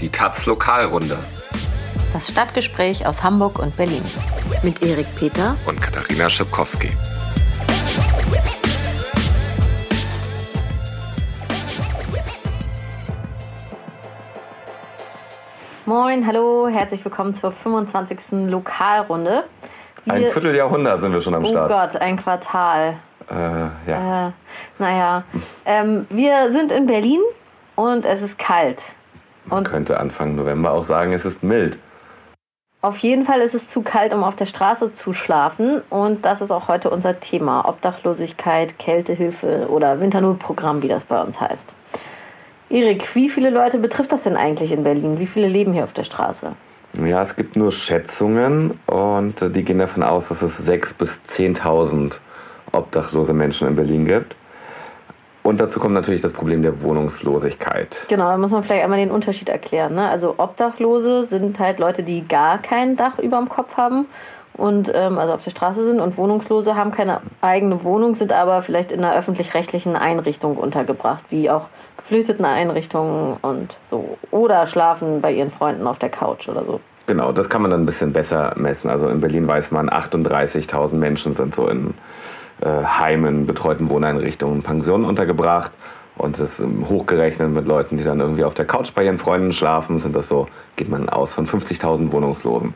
Die Taz Lokalrunde. Das Stadtgespräch aus Hamburg und Berlin. Mit Erik Peter und Katharina Schipkowski. Moin, hallo, herzlich willkommen zur 25. Lokalrunde. Wir, ein Vierteljahrhundert sind wir schon am Start. Oh Gott, ein Quartal. Äh, ja. Äh, naja, ähm, wir sind in Berlin und es ist kalt. Man könnte Anfang November auch sagen, es ist mild. Auf jeden Fall ist es zu kalt, um auf der Straße zu schlafen. Und das ist auch heute unser Thema. Obdachlosigkeit, Kältehilfe oder Winternotprogramm, wie das bei uns heißt. Erik, wie viele Leute betrifft das denn eigentlich in Berlin? Wie viele leben hier auf der Straße? Ja, es gibt nur Schätzungen und die gehen davon aus, dass es 6.000 bis 10.000 obdachlose Menschen in Berlin gibt. Und dazu kommt natürlich das Problem der Wohnungslosigkeit. Genau, da muss man vielleicht einmal den Unterschied erklären. Ne? Also Obdachlose sind halt Leute, die gar kein Dach über dem Kopf haben und ähm, also auf der Straße sind und Wohnungslose haben keine eigene Wohnung, sind aber vielleicht in einer öffentlich-rechtlichen Einrichtung untergebracht, wie auch Geflüchteteneinrichtungen und so. Oder schlafen bei ihren Freunden auf der Couch oder so. Genau, das kann man dann ein bisschen besser messen. Also in Berlin weiß man, 38.000 Menschen sind so in Heimen, betreuten Wohneinrichtungen, Pensionen untergebracht. Und das hochgerechnet mit Leuten, die dann irgendwie auf der Couch bei ihren Freunden schlafen, sind das so, geht man aus von 50.000 Wohnungslosen.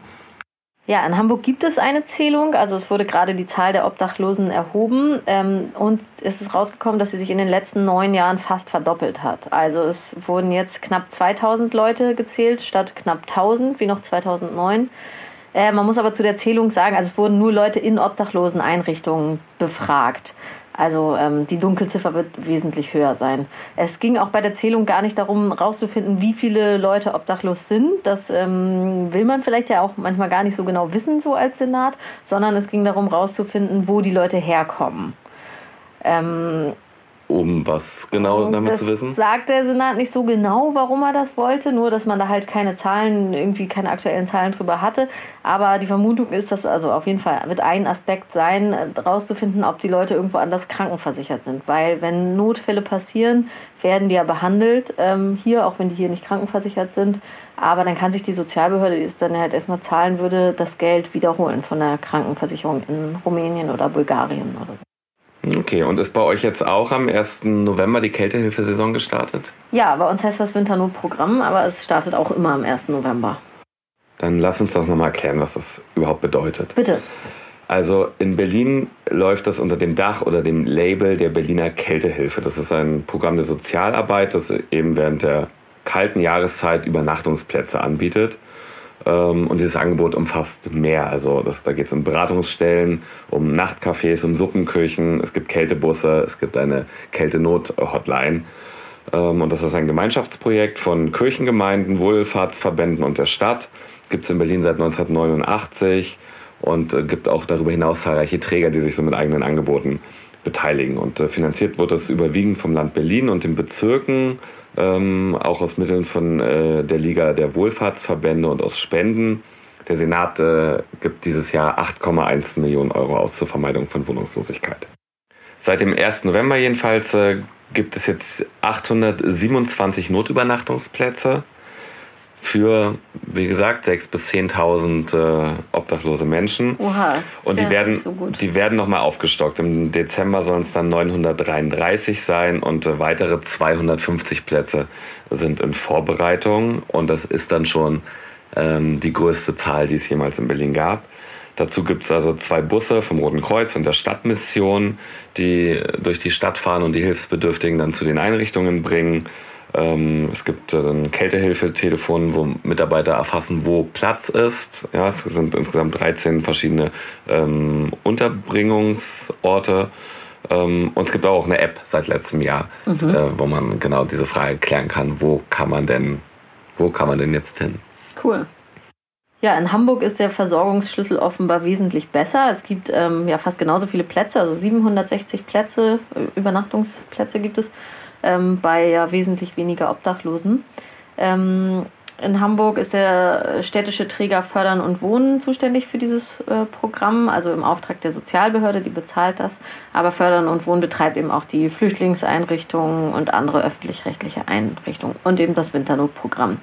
Ja, in Hamburg gibt es eine Zählung. Also es wurde gerade die Zahl der Obdachlosen erhoben ähm, und es ist rausgekommen, dass sie sich in den letzten neun Jahren fast verdoppelt hat. Also es wurden jetzt knapp 2000 Leute gezählt statt knapp 1000 wie noch 2009. Äh, man muss aber zu der Zählung sagen, also es wurden nur Leute in obdachlosen Einrichtungen befragt. Also ähm, die Dunkelziffer wird wesentlich höher sein. Es ging auch bei der Zählung gar nicht darum, herauszufinden, wie viele Leute obdachlos sind. Das ähm, will man vielleicht ja auch manchmal gar nicht so genau wissen, so als Senat, sondern es ging darum, herauszufinden, wo die Leute herkommen. Ähm, um was genau damit das zu wissen? Sagt der Senat nicht so genau, warum er das wollte, nur dass man da halt keine Zahlen, irgendwie keine aktuellen Zahlen drüber hatte. Aber die Vermutung ist, dass also auf jeden Fall wird ein Aspekt sein, herauszufinden, ob die Leute irgendwo anders krankenversichert sind. Weil wenn Notfälle passieren, werden die ja behandelt ähm, hier, auch wenn die hier nicht krankenversichert sind. Aber dann kann sich die Sozialbehörde, die es dann halt erstmal zahlen würde, das Geld wiederholen von der Krankenversicherung in Rumänien oder Bulgarien oder so. Okay, und ist bei euch jetzt auch am 1. November die Kältehilfesaison gestartet? Ja, bei uns heißt das Winternotprogramm, aber es startet auch immer am 1. November. Dann lass uns doch nochmal erklären, was das überhaupt bedeutet. Bitte. Also in Berlin läuft das unter dem Dach oder dem Label der Berliner Kältehilfe. Das ist ein Programm der Sozialarbeit, das eben während der kalten Jahreszeit Übernachtungsplätze anbietet. Ähm, und dieses Angebot umfasst mehr. Also das, da geht es um Beratungsstellen, um Nachtcafés, um Suppenküchen, es gibt Kältebusse, es gibt eine Kältenot-Hotline. Ähm, und das ist ein Gemeinschaftsprojekt von Kirchengemeinden, Wohlfahrtsverbänden und der Stadt. Gibt es in Berlin seit 1989 und äh, gibt auch darüber hinaus zahlreiche Träger, die sich so mit eigenen Angeboten beteiligen. Und äh, finanziert wird das überwiegend vom Land Berlin und den Bezirken ähm, auch aus Mitteln von äh, der Liga der Wohlfahrtsverbände und aus Spenden. Der Senat äh, gibt dieses Jahr 8,1 Millionen Euro aus zur Vermeidung von Wohnungslosigkeit. Seit dem 1. November jedenfalls äh, gibt es jetzt 827 Notübernachtungsplätze für, wie gesagt, 6.000 bis 10.000 äh, obdachlose Menschen. Oha, und die werden, so die werden nochmal aufgestockt. Im Dezember sollen es dann 933 sein und äh, weitere 250 Plätze sind in Vorbereitung. Und das ist dann schon ähm, die größte Zahl, die es jemals in Berlin gab. Dazu gibt es also zwei Busse vom Roten Kreuz und der Stadtmission, die durch die Stadt fahren und die Hilfsbedürftigen dann zu den Einrichtungen bringen. Ähm, es gibt ein Kältehilfetelefon, wo Mitarbeiter erfassen, wo Platz ist. Ja, es sind insgesamt 13 verschiedene ähm, Unterbringungsorte. Ähm, und es gibt auch eine App seit letztem Jahr, mhm. äh, wo man genau diese Frage klären kann, wo kann man denn, wo kann man denn jetzt hin? Cool. Ja, in Hamburg ist der Versorgungsschlüssel offenbar wesentlich besser. Es gibt ähm, ja fast genauso viele Plätze, also 760 Plätze, Übernachtungsplätze gibt es ähm, bei ja wesentlich weniger Obdachlosen. Ähm, in Hamburg ist der städtische Träger Fördern und Wohnen zuständig für dieses äh, Programm, also im Auftrag der Sozialbehörde, die bezahlt das. Aber Fördern und Wohnen betreibt eben auch die Flüchtlingseinrichtungen und andere öffentlich-rechtliche Einrichtungen und eben das Winternotprogramm.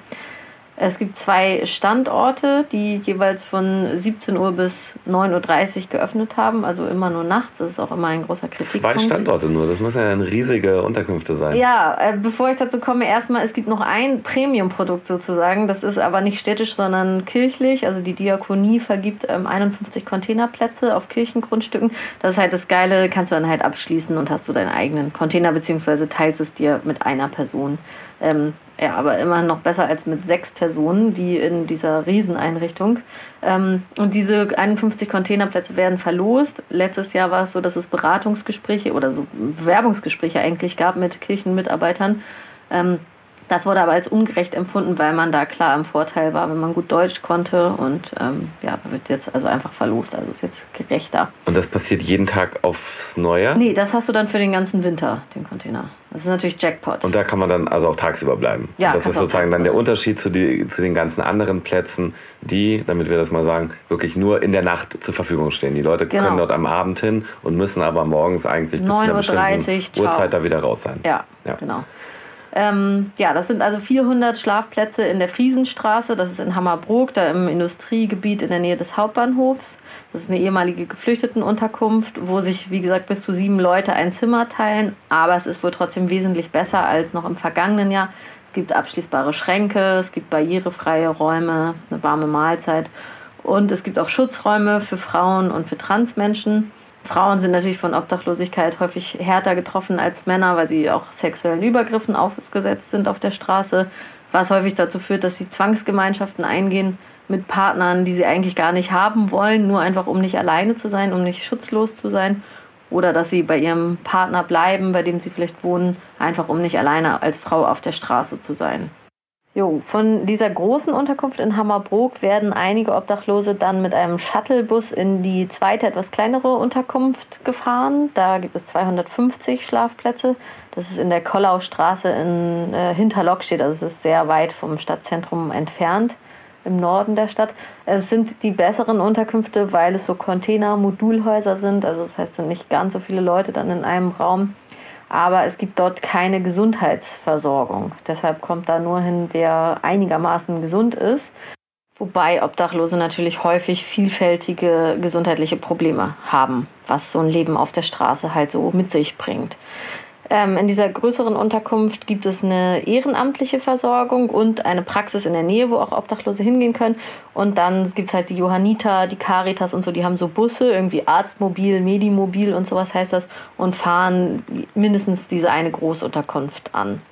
Es gibt zwei Standorte, die jeweils von 17 Uhr bis 9.30 Uhr geöffnet haben, also immer nur nachts. Das ist auch immer ein großer Kritikpunkt. Zwei Standorte nur, das müssen ja riesige Unterkünfte sein. Ja, äh, bevor ich dazu komme, erstmal, es gibt noch ein Premium-Produkt sozusagen. Das ist aber nicht städtisch, sondern kirchlich. Also die Diakonie vergibt ähm, 51 Containerplätze auf Kirchengrundstücken. Das ist halt das Geile, kannst du dann halt abschließen und hast du deinen eigenen Container, beziehungsweise teilst es dir mit einer Person. Ähm, ja, aber immer noch besser als mit sechs Personen, wie in dieser Rieseneinrichtung. Ähm, und diese 51 Containerplätze werden verlost. Letztes Jahr war es so, dass es Beratungsgespräche oder so Bewerbungsgespräche eigentlich gab mit Kirchenmitarbeitern. Ähm, das wurde aber als ungerecht empfunden, weil man da klar im Vorteil war, wenn man gut Deutsch konnte und ähm, ja, wird jetzt also einfach verlost, also ist jetzt gerechter. Und das passiert jeden Tag aufs Neue? Nee, das hast du dann für den ganzen Winter, den Container. Das ist natürlich Jackpot. Und da kann man dann also auch tagsüber bleiben. Ja, das ist sozusagen dann der Unterschied zu, die, zu den ganzen anderen Plätzen, die, damit wir das mal sagen, wirklich nur in der Nacht zur Verfügung stehen. Die Leute genau. können dort am Abend hin und müssen aber morgens eigentlich bis zu einer bestimmten Uhrzeit da wieder raus sein. Ja, ja. genau. Ähm, ja, das sind also 400 Schlafplätze in der Friesenstraße. Das ist in Hammerbrook, da im Industriegebiet in der Nähe des Hauptbahnhofs. Das ist eine ehemalige Geflüchtetenunterkunft, wo sich, wie gesagt, bis zu sieben Leute ein Zimmer teilen. Aber es ist wohl trotzdem wesentlich besser als noch im vergangenen Jahr. Es gibt abschließbare Schränke, es gibt barrierefreie Räume, eine warme Mahlzeit und es gibt auch Schutzräume für Frauen und für Transmenschen. Frauen sind natürlich von Obdachlosigkeit häufig härter getroffen als Männer, weil sie auch sexuellen Übergriffen ausgesetzt sind auf der Straße, was häufig dazu führt, dass sie Zwangsgemeinschaften eingehen mit Partnern, die sie eigentlich gar nicht haben wollen, nur einfach um nicht alleine zu sein, um nicht schutzlos zu sein. Oder dass sie bei ihrem Partner bleiben, bei dem sie vielleicht wohnen, einfach um nicht alleine als Frau auf der Straße zu sein. Jo, von dieser großen Unterkunft in Hammerbrook werden einige Obdachlose dann mit einem Shuttlebus in die zweite, etwas kleinere Unterkunft gefahren. Da gibt es 250 Schlafplätze. Das ist in der Kollaustraße in äh, Hinterlockstedt, also es ist sehr weit vom Stadtzentrum entfernt im Norden der Stadt. Es sind die besseren Unterkünfte, weil es so Container-Modulhäuser sind. Also das heißt, sind nicht ganz so viele Leute dann in einem Raum aber es gibt dort keine Gesundheitsversorgung. Deshalb kommt da nur hin, wer einigermaßen gesund ist. Wobei Obdachlose natürlich häufig vielfältige gesundheitliche Probleme haben, was so ein Leben auf der Straße halt so mit sich bringt. Ähm, in dieser größeren Unterkunft gibt es eine ehrenamtliche Versorgung und eine Praxis in der Nähe, wo auch Obdachlose hingehen können. Und dann gibt es halt die Johanniter, die Caritas und so, die haben so Busse, irgendwie Arztmobil, Medimobil und sowas heißt das, und fahren mindestens diese eine Großunterkunft an.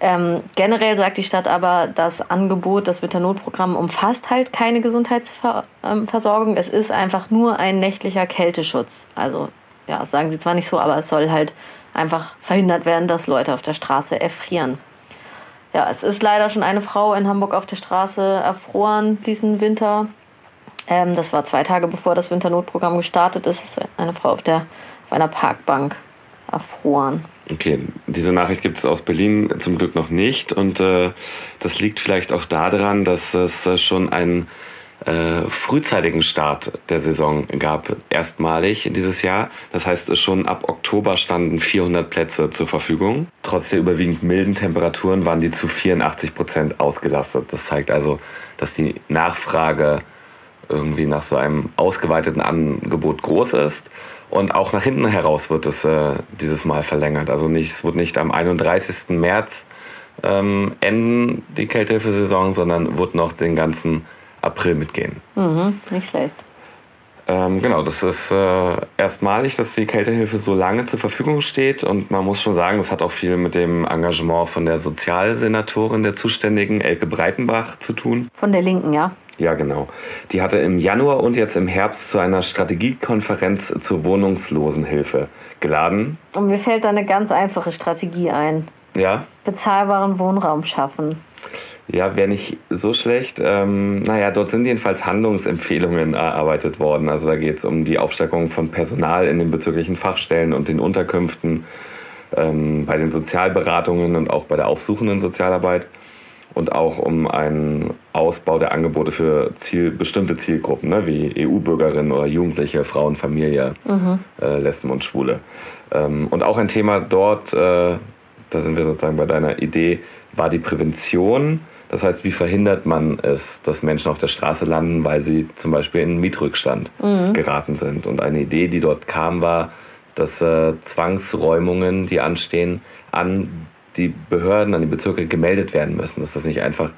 Ähm, generell sagt die Stadt aber, das Angebot, das Winternotprogramm umfasst halt keine Gesundheitsversorgung. Es ist einfach nur ein nächtlicher Kälteschutz. Also, ja, sagen sie zwar nicht so, aber es soll halt einfach verhindert werden, dass Leute auf der Straße erfrieren. Ja, es ist leider schon eine Frau in Hamburg auf der Straße erfroren diesen Winter. Ähm, das war zwei Tage bevor das Winternotprogramm gestartet ist. ist eine Frau auf, der, auf einer Parkbank erfroren. Okay, diese Nachricht gibt es aus Berlin zum Glück noch nicht. Und äh, das liegt vielleicht auch daran, dass es schon ein äh, frühzeitigen Start der Saison gab, erstmalig dieses Jahr. Das heißt, schon ab Oktober standen 400 Plätze zur Verfügung. Trotz der überwiegend milden Temperaturen waren die zu 84 Prozent ausgelastet. Das zeigt also, dass die Nachfrage irgendwie nach so einem ausgeweiteten Angebot groß ist. Und auch nach hinten heraus wird es äh, dieses Mal verlängert. Also nicht, es wird nicht am 31. März ähm, enden, die Kältehilfesaison, sondern wird noch den ganzen April mitgehen. Mhm, nicht schlecht. Ähm, genau, das ist äh, erstmalig, dass die Kältehilfe so lange zur Verfügung steht und man muss schon sagen, das hat auch viel mit dem Engagement von der Sozialsenatorin der Zuständigen, Elke Breitenbach, zu tun. Von der Linken, ja. Ja, genau. Die hatte im Januar und jetzt im Herbst zu einer Strategiekonferenz zur Wohnungslosenhilfe geladen. Und mir fällt da eine ganz einfache Strategie ein. Ja. Bezahlbaren Wohnraum schaffen. Ja, wäre nicht so schlecht. Ähm, naja, dort sind jedenfalls Handlungsempfehlungen erarbeitet worden. Also da geht es um die Aufstockung von Personal in den bezüglichen Fachstellen und den Unterkünften, ähm, bei den Sozialberatungen und auch bei der aufsuchenden Sozialarbeit und auch um einen Ausbau der Angebote für Ziel, bestimmte Zielgruppen, ne, wie EU-Bürgerinnen oder Jugendliche, Frauen, Familie, mhm. äh, Lesben und Schwule. Ähm, und auch ein Thema dort, äh, da sind wir sozusagen bei deiner Idee, war die Prävention Das heißt, wie verhindert man es, dass Menschen auf der Straße landen, weil sie zum Beispiel in Mietrückstand mhm. geraten sind? Und eine Idee, die dort kam, war, dass äh, Zwangsräumungen, die anstehen, an die Behörden, an die Bezirke gemeldet werden müssen. Dass das nicht einfach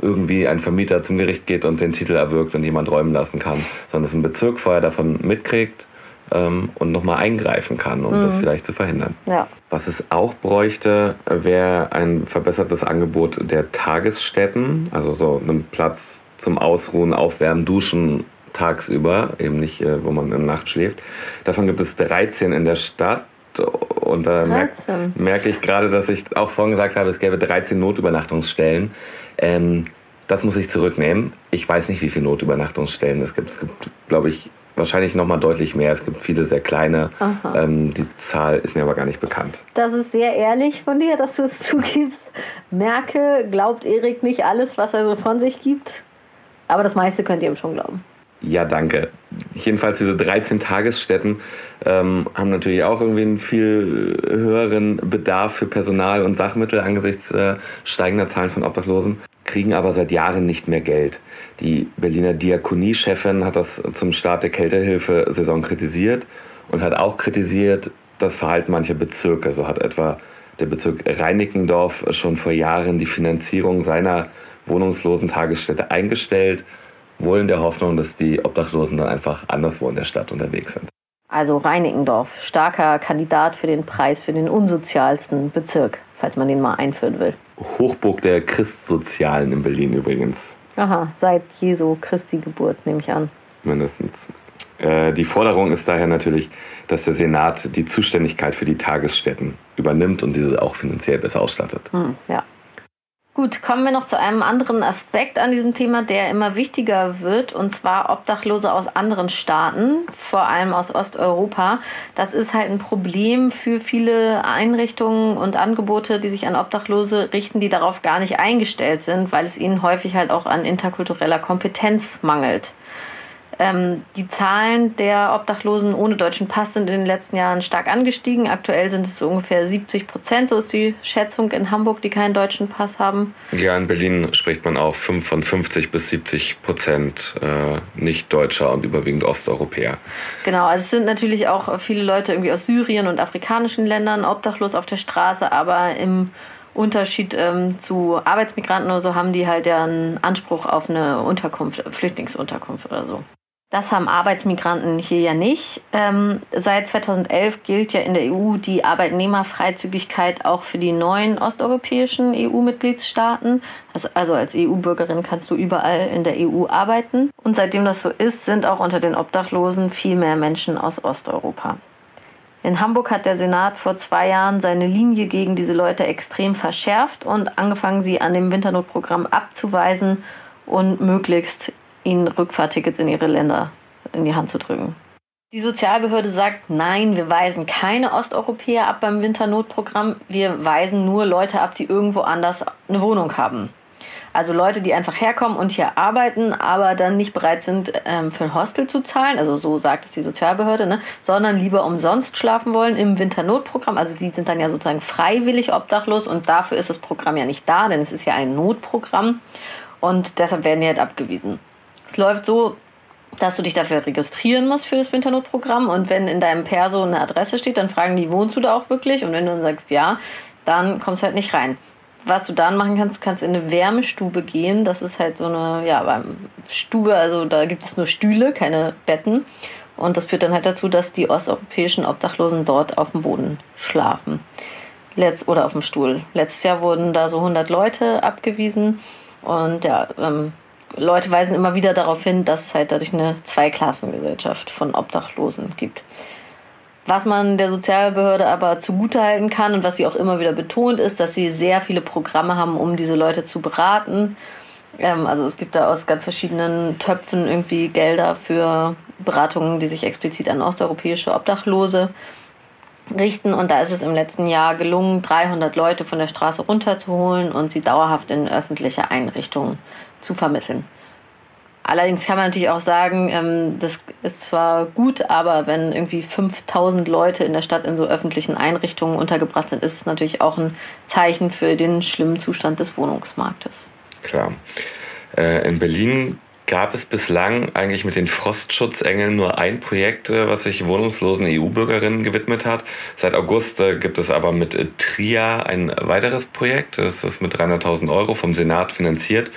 irgendwie ein Vermieter zum Gericht geht und den Titel erwirkt und jemand räumen lassen kann, sondern dass ein Bezirk vorher davon mitkriegt ähm, und nochmal eingreifen kann, um mhm. das vielleicht zu verhindern. Ja. Was es auch bräuchte, wäre ein verbessertes Angebot der Tagesstätten, also so einen Platz zum Ausruhen, Aufwärmen, Duschen tagsüber, eben nicht, äh, wo man in der Nacht schläft. Davon gibt es 13 in der Stadt. Und da merke merk ich gerade, dass ich auch vorhin gesagt habe, es gäbe 13 Notübernachtungsstellen. Ähm, das muss ich zurücknehmen. Ich weiß nicht, wie viele Notübernachtungsstellen es gibt. Es gibt, glaube ich, wahrscheinlich noch mal deutlich mehr. Es gibt viele sehr kleine. Ähm, die Zahl ist mir aber gar nicht bekannt. Das ist sehr ehrlich von dir, dass du es zugibst. Merke, glaubt Erik nicht alles, was er so von sich gibt. Aber das meiste könnt ihr ihm schon glauben. Ja, danke. Jedenfalls diese 13 Tagesstätten ähm, haben natürlich auch irgendwie einen viel höheren Bedarf für Personal und Sachmittel angesichts äh, steigender Zahlen von Obdachlosen, kriegen aber seit Jahren nicht mehr Geld. Die Berliner Diakonie-Chefin hat das zum Start der Kältehilfe-Saison kritisiert und hat auch kritisiert das Verhalten mancher Bezirke. So hat etwa der Bezirk Reinickendorf schon vor Jahren die Finanzierung seiner wohnungslosen Tagesstätte eingestellt wohl in der Hoffnung, dass die Obdachlosen dann einfach anderswo in der Stadt unterwegs sind. Also Reinickendorf, starker Kandidat für den Preis für den unsozialsten Bezirk, falls man den mal einführen will. Hochburg der Christsozialen in Berlin übrigens. Aha, seit Jesu Christi Geburt, nehme ich an. Mindestens. Äh, die Forderung ist daher natürlich, dass der Senat die Zuständigkeit für die Tagesstätten übernimmt und diese auch finanziell besser ausstattet. Hm, ja. Gut, kommen wir noch zu einem anderen Aspekt an diesem Thema, der immer wichtiger wird, und zwar Obdachlose aus anderen Staaten, vor allem aus Osteuropa. Das ist halt ein Problem für viele Einrichtungen und Angebote, die sich an Obdachlose richten, die darauf gar nicht eingestellt sind, weil es ihnen häufig halt auch an interkultureller Kompetenz mangelt. Ähm, die Zahlen der Obdachlosen ohne deutschen Pass sind in den letzten Jahren stark angestiegen. Aktuell sind es so ungefähr 70 Prozent, so ist die Schätzung in Hamburg, die keinen deutschen Pass haben. Ja, in Berlin spricht man auch von 50 bis 70 Prozent äh, Nicht-Deutscher und überwiegend Osteuropäer. Genau, also es sind natürlich auch viele Leute irgendwie aus Syrien und afrikanischen Ländern obdachlos auf der Straße, aber im Unterschied ähm, zu Arbeitsmigranten oder so haben die halt ja einen Anspruch auf eine Unterkunft, Flüchtlingsunterkunft oder so. Das haben Arbeitsmigranten hier ja nicht. Ähm, seit 2011 gilt ja in der EU die Arbeitnehmerfreizügigkeit auch für die neuen osteuropäischen EU-Mitgliedstaaten. Also, also als EU-Bürgerin kannst du überall in der EU arbeiten. Und seitdem das so ist, sind auch unter den Obdachlosen viel mehr Menschen aus Osteuropa. In Hamburg hat der Senat vor zwei Jahren seine Linie gegen diese Leute extrem verschärft und angefangen, sie an dem Winternotprogramm abzuweisen und möglichst ihnen Rückfahrtickets in ihre Länder in die Hand zu drücken. Die Sozialbehörde sagt, nein, wir weisen keine Osteuropäer ab beim Winternotprogramm. Wir weisen nur Leute ab, die irgendwo anders eine Wohnung haben. Also Leute, die einfach herkommen und hier arbeiten, aber dann nicht bereit sind, ähm, für ein Hostel zu zahlen, also so sagt es die Sozialbehörde, ne? sondern lieber umsonst schlafen wollen im Winternotprogramm. Also die sind dann ja sozusagen freiwillig obdachlos und dafür ist das Programm ja nicht da, denn es ist ja ein Notprogramm und deshalb werden die halt abgewiesen. Es läuft so, dass du dich dafür registrieren musst für das Winternotprogramm und wenn in deinem Perso eine Adresse steht, dann fragen die, wohnst du da auch wirklich? Und wenn du dann sagst ja, dann kommst du halt nicht rein. Was du dann machen kannst, kannst in eine Wärmestube gehen. Das ist halt so eine, ja, Stube, also da gibt es nur Stühle, keine Betten. Und das führt dann halt dazu, dass die osteuropäischen Obdachlosen dort auf dem Boden schlafen. Letz oder auf dem Stuhl. Letztes Jahr wurden da so 100 Leute abgewiesen. Und ja, ähm, Leute weisen immer wieder darauf hin, dass es halt dadurch eine Zweiklassengesellschaft von Obdachlosen gibt. Was man der Sozialbehörde aber zugutehalten kann und was sie auch immer wieder betont, ist, dass sie sehr viele Programme haben, um diese Leute zu beraten. Ähm, also es gibt da aus ganz verschiedenen Töpfen irgendwie Gelder für Beratungen, die sich explizit an osteuropäische Obdachlose richten. Und da ist es im letzten Jahr gelungen, 300 Leute von der Straße runterzuholen und sie dauerhaft in öffentliche Einrichtungen zu vermitteln. Allerdings kann man natürlich auch sagen, ähm, das ist zwar gut, aber wenn irgendwie 5000 Leute in der Stadt in so öffentlichen Einrichtungen untergebracht sind, ist es natürlich auch ein Zeichen für den schlimmen Zustand des Wohnungsmarktes. Klar. Äh, in Berlin gab es bislang eigentlich mit den Frostschutzengeln nur ein Projekt, äh, was sich wohnungslosen EU-Bürgerinnen gewidmet hat. Seit August äh, gibt es aber mit TRIA ein weiteres Projekt. Das ist mit 300.000 Euro vom Senat finanziert.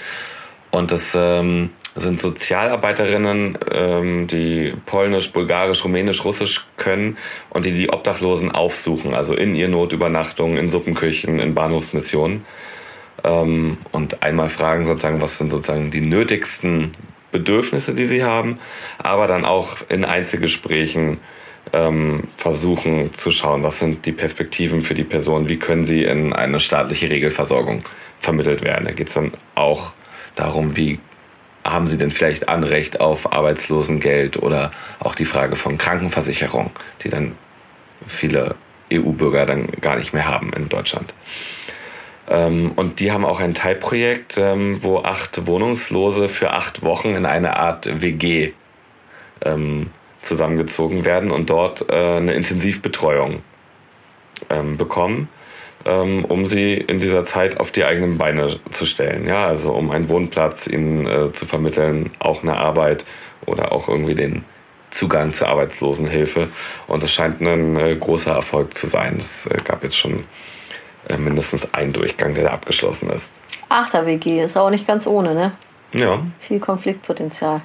Und das ähm, sind Sozialarbeiterinnen, ähm, die Polnisch, Bulgarisch, Rumänisch, Russisch können und die die Obdachlosen aufsuchen, also in ihr Notübernachtungen, in Suppenküchen, in Bahnhofsmissionen. Ähm, und einmal fragen sozusagen, was sind sozusagen die nötigsten Bedürfnisse, die sie haben, aber dann auch in Einzelgesprächen ähm, versuchen zu schauen, was sind die Perspektiven für die Person, wie können sie in eine staatliche Regelversorgung vermittelt werden. Da geht es dann auch darum, wie haben sie denn vielleicht Anrecht auf Arbeitslosengeld oder auch die Frage von Krankenversicherung, die dann viele EU-Bürger dann gar nicht mehr haben in Deutschland. Ähm, und die haben auch ein Teilprojekt, ähm, wo acht Wohnungslose für acht Wochen in eine Art WG ähm, zusammengezogen werden und dort äh, eine Intensivbetreuung bekommen ähm, um sie in dieser Zeit auf die eigenen Beine zu stellen. Ja, also um einen Wohnplatz ihnen äh, zu vermitteln, auch eine Arbeit oder auch irgendwie den Zugang zur Arbeitslosenhilfe. Und das scheint ein äh, großer Erfolg zu sein. Es äh, gab jetzt schon äh, mindestens einen Durchgang, der da abgeschlossen ist. Achter WG ist auch nicht ganz ohne, ne? Ja. Viel Konfliktpotenzial.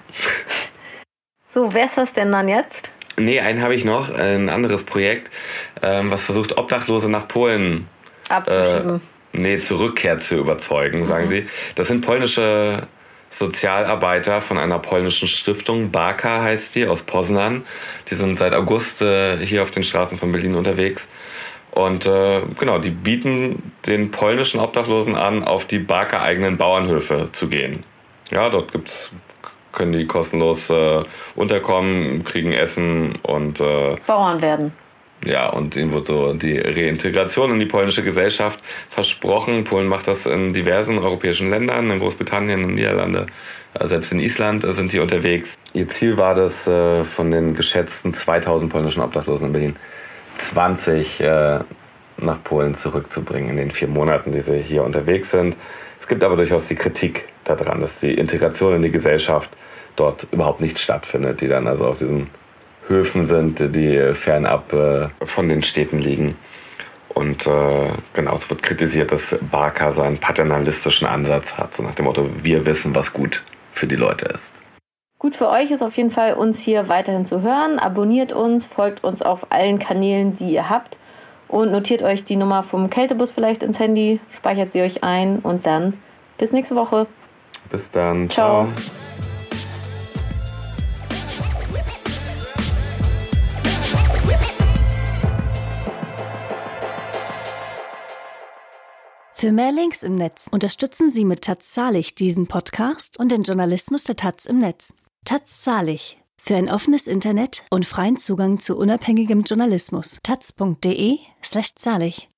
so, wer ist das denn dann jetzt? Nee, einen habe ich noch, ein anderes Projekt, ähm, was versucht, Obdachlose nach Polen abzuschieben. Äh, nee, zur Rückkehr zu überzeugen, sagen mhm. sie. Das sind polnische Sozialarbeiter von einer polnischen Stiftung, Barka heißt die, aus Poznan. Die sind seit August äh, hier auf den Straßen von Berlin unterwegs. Und äh, genau, die bieten den polnischen Obdachlosen an, auf die Barker eigenen Bauernhöfe zu gehen. Ja, dort gibt's, können die kostenlos äh, unterkommen, kriegen Essen und äh, Bauern werden. Ja, und ihnen wird so die Reintegration in die polnische Gesellschaft versprochen. Polen macht das in diversen europäischen Ländern, in Großbritannien, in den Niederlande, äh, selbst in Island sind die unterwegs. Ihr Ziel war das, äh, von den geschätzten 2000 polnischen Obdachlosen in Berlin 20 äh, nach Polen zurückzubringen in den vier Monaten, die sie hier unterwegs sind. Es gibt aber durchaus die Kritik daran, dass die Integration in die Gesellschaft dort überhaupt nicht stattfindet, die dann also auf diesen Höfen sind, die fernab äh, von den Städten liegen. Und äh, genau, es wird kritisiert, dass Barker so einen paternalistischen Ansatz hat, so nach dem Motto, wir wissen, was gut für die Leute ist. Gut für euch ist auf jeden Fall, uns hier weiterhin zu hören. Abonniert uns, folgt uns auf allen Kanälen, die ihr habt und notiert euch die Nummer vom Kältebus vielleicht ins Handy, speichert sie euch ein und dann bis nächste Woche. Bis dann. Ciao. Ciao. Für mehr Links im Netz unterstützen Sie mit Taz Zahlig diesen Podcast und den Journalismus der Taz im Netz. Taz Zahlig. Für ein offenes Internet und freien Zugang zu unabhängigem Journalismus. taz.de slash zahlig.